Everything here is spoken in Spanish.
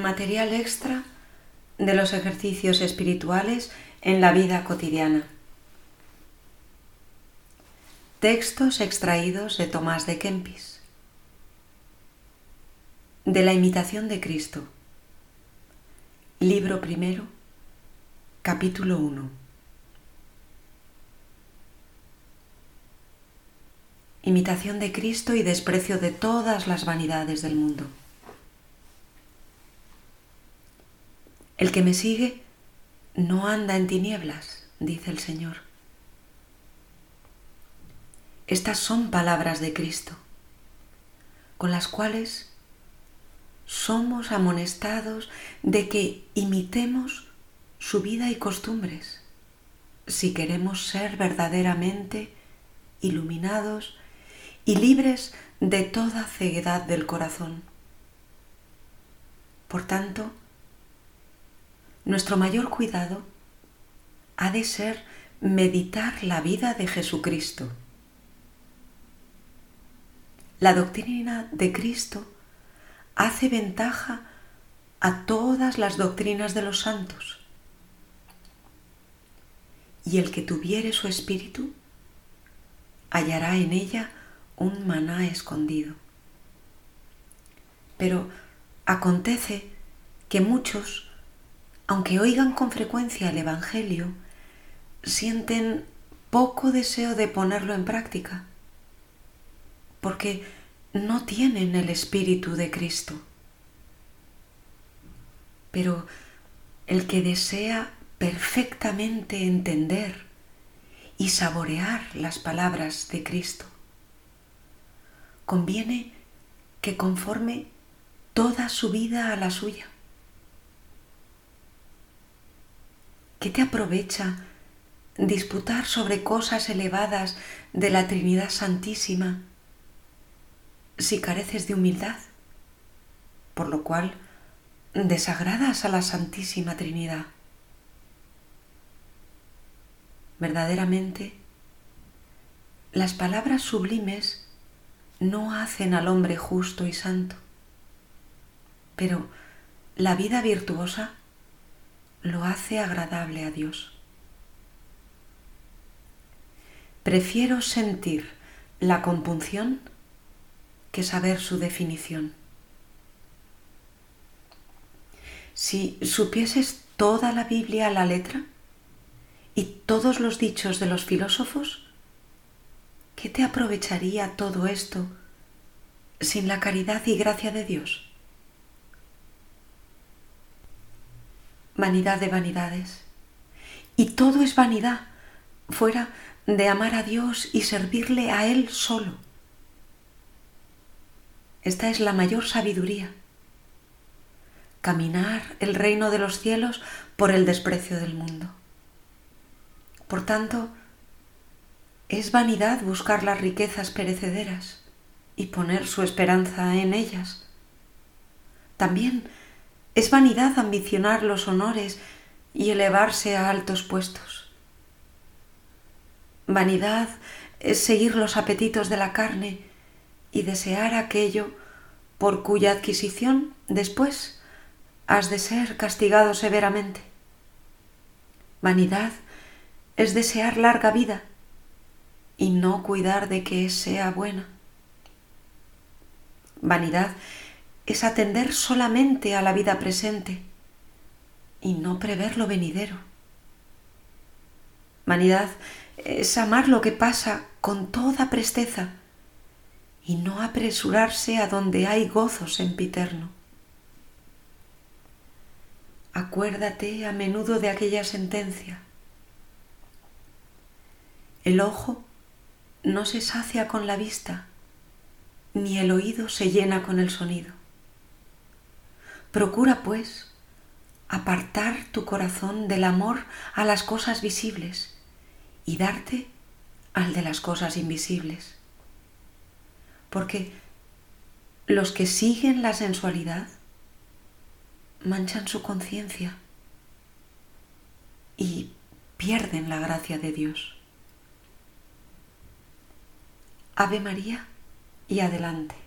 material extra de los ejercicios espirituales en la vida cotidiana. Textos extraídos de Tomás de Kempis. De la imitación de Cristo. Libro primero, capítulo 1. Imitación de Cristo y desprecio de todas las vanidades del mundo. El que me sigue no anda en tinieblas, dice el Señor. Estas son palabras de Cristo, con las cuales somos amonestados de que imitemos su vida y costumbres si queremos ser verdaderamente iluminados y libres de toda ceguedad del corazón. Por tanto, nuestro mayor cuidado ha de ser meditar la vida de Jesucristo. La doctrina de Cristo hace ventaja a todas las doctrinas de los santos. Y el que tuviere su espíritu hallará en ella un maná escondido. Pero acontece que muchos aunque oigan con frecuencia el Evangelio, sienten poco deseo de ponerlo en práctica, porque no tienen el Espíritu de Cristo. Pero el que desea perfectamente entender y saborear las palabras de Cristo, conviene que conforme toda su vida a la suya ¿Qué te aprovecha disputar sobre cosas elevadas de la Trinidad Santísima si careces de humildad? Por lo cual desagradas a la Santísima Trinidad. Verdaderamente, las palabras sublimes no hacen al hombre justo y santo, pero la vida virtuosa lo hace agradable a Dios. Prefiero sentir la compunción que saber su definición. Si supieses toda la Biblia a la letra y todos los dichos de los filósofos, ¿qué te aprovecharía todo esto sin la caridad y gracia de Dios? Vanidad de vanidades. Y todo es vanidad fuera de amar a Dios y servirle a Él solo. Esta es la mayor sabiduría. Caminar el reino de los cielos por el desprecio del mundo. Por tanto, es vanidad buscar las riquezas perecederas y poner su esperanza en ellas. También es vanidad ambicionar los honores y elevarse a altos puestos. Vanidad es seguir los apetitos de la carne y desear aquello por cuya adquisición después has de ser castigado severamente. Vanidad es desear larga vida y no cuidar de que sea buena. Vanidad es atender solamente a la vida presente y no prever lo venidero. Vanidad es amar lo que pasa con toda presteza y no apresurarse a donde hay gozo sempiterno. Acuérdate a menudo de aquella sentencia. El ojo no se sacia con la vista, ni el oído se llena con el sonido. Procura, pues, apartar tu corazón del amor a las cosas visibles y darte al de las cosas invisibles. Porque los que siguen la sensualidad manchan su conciencia y pierden la gracia de Dios. Ave María y adelante.